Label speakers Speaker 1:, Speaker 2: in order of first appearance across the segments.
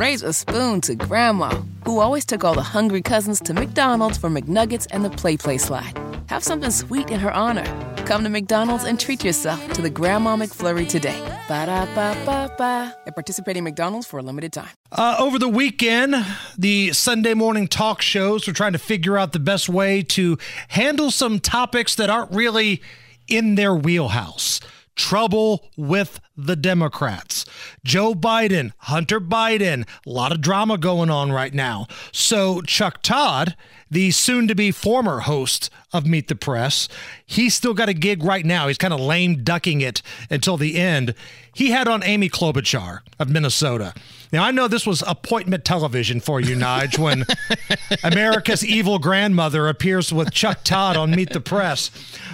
Speaker 1: Raise a spoon to Grandma, who always took all the hungry cousins to McDonald's for McNuggets and the Play Place slide. Have something sweet in her honor. Come to McDonald's and treat yourself to the Grandma McFlurry today. Ba da ba ba ba. At participating McDonald's for a limited time.
Speaker 2: Uh, over the weekend, the Sunday morning talk shows were trying to figure out the best way to handle some topics that aren't really in their wheelhouse. Trouble with the Democrats. Joe Biden, Hunter Biden, a lot of drama going on right now. So, Chuck Todd, the soon to be former host of Meet the Press, he's still got a gig right now. He's kind of lame ducking it until the end. He had on Amy Klobuchar of Minnesota. Now, I know this was appointment television for you, Nige, when America's evil grandmother appears with Chuck Todd on Meet the Press.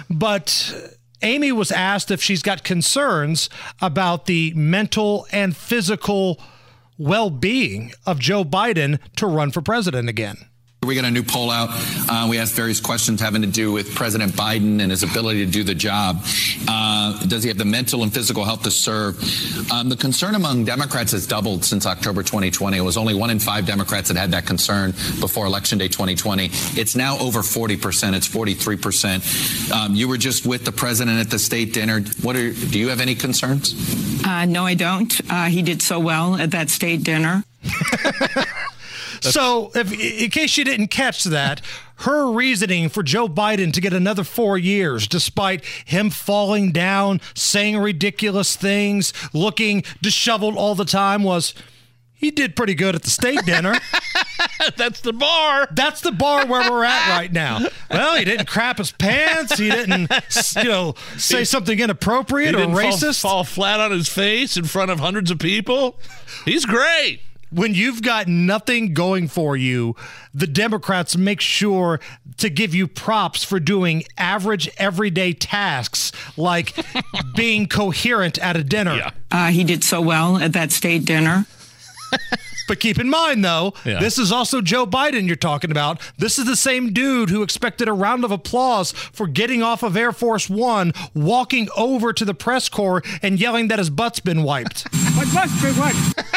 Speaker 2: But Amy was asked if she's got concerns about the mental and physical well being of Joe Biden to run for president again.
Speaker 3: We got a new poll out. Uh, we asked various questions having to do with President Biden and his ability to do the job. Uh, does he have the mental and physical health to serve? Um, the concern among Democrats has doubled since October 2020. It was only one in five Democrats that had that concern before Election Day 2020. It's now over 40%. It's 43%. Um, you were just with the president at the state dinner. What are, do you have any concerns?
Speaker 4: Uh, no, I don't. Uh, he did so well at that state dinner.
Speaker 2: so, if, in case you didn't catch that, her reasoning for Joe Biden to get another four years, despite him falling down, saying ridiculous things, looking disheveled all the time, was he did pretty good at the state dinner.
Speaker 5: That's the bar.
Speaker 2: That's the bar where we're at right now. Well, he didn't crap his pants. He didn't, you know, say something inappropriate or racist.
Speaker 5: Fall, fall flat on his face in front of hundreds of people. He's great
Speaker 2: when you've got nothing going for you, the Democrats make sure to give you props for doing average everyday tasks like being coherent at a dinner.
Speaker 4: Yeah. Uh, he did so well at that state dinner.
Speaker 2: But keep in mind, though, yeah. this is also Joe Biden you're talking about. This is the same dude who expected a round of applause for getting off of Air Force One, walking over to the press corps, and yelling that his butt's been wiped.
Speaker 6: My butt's been wiped.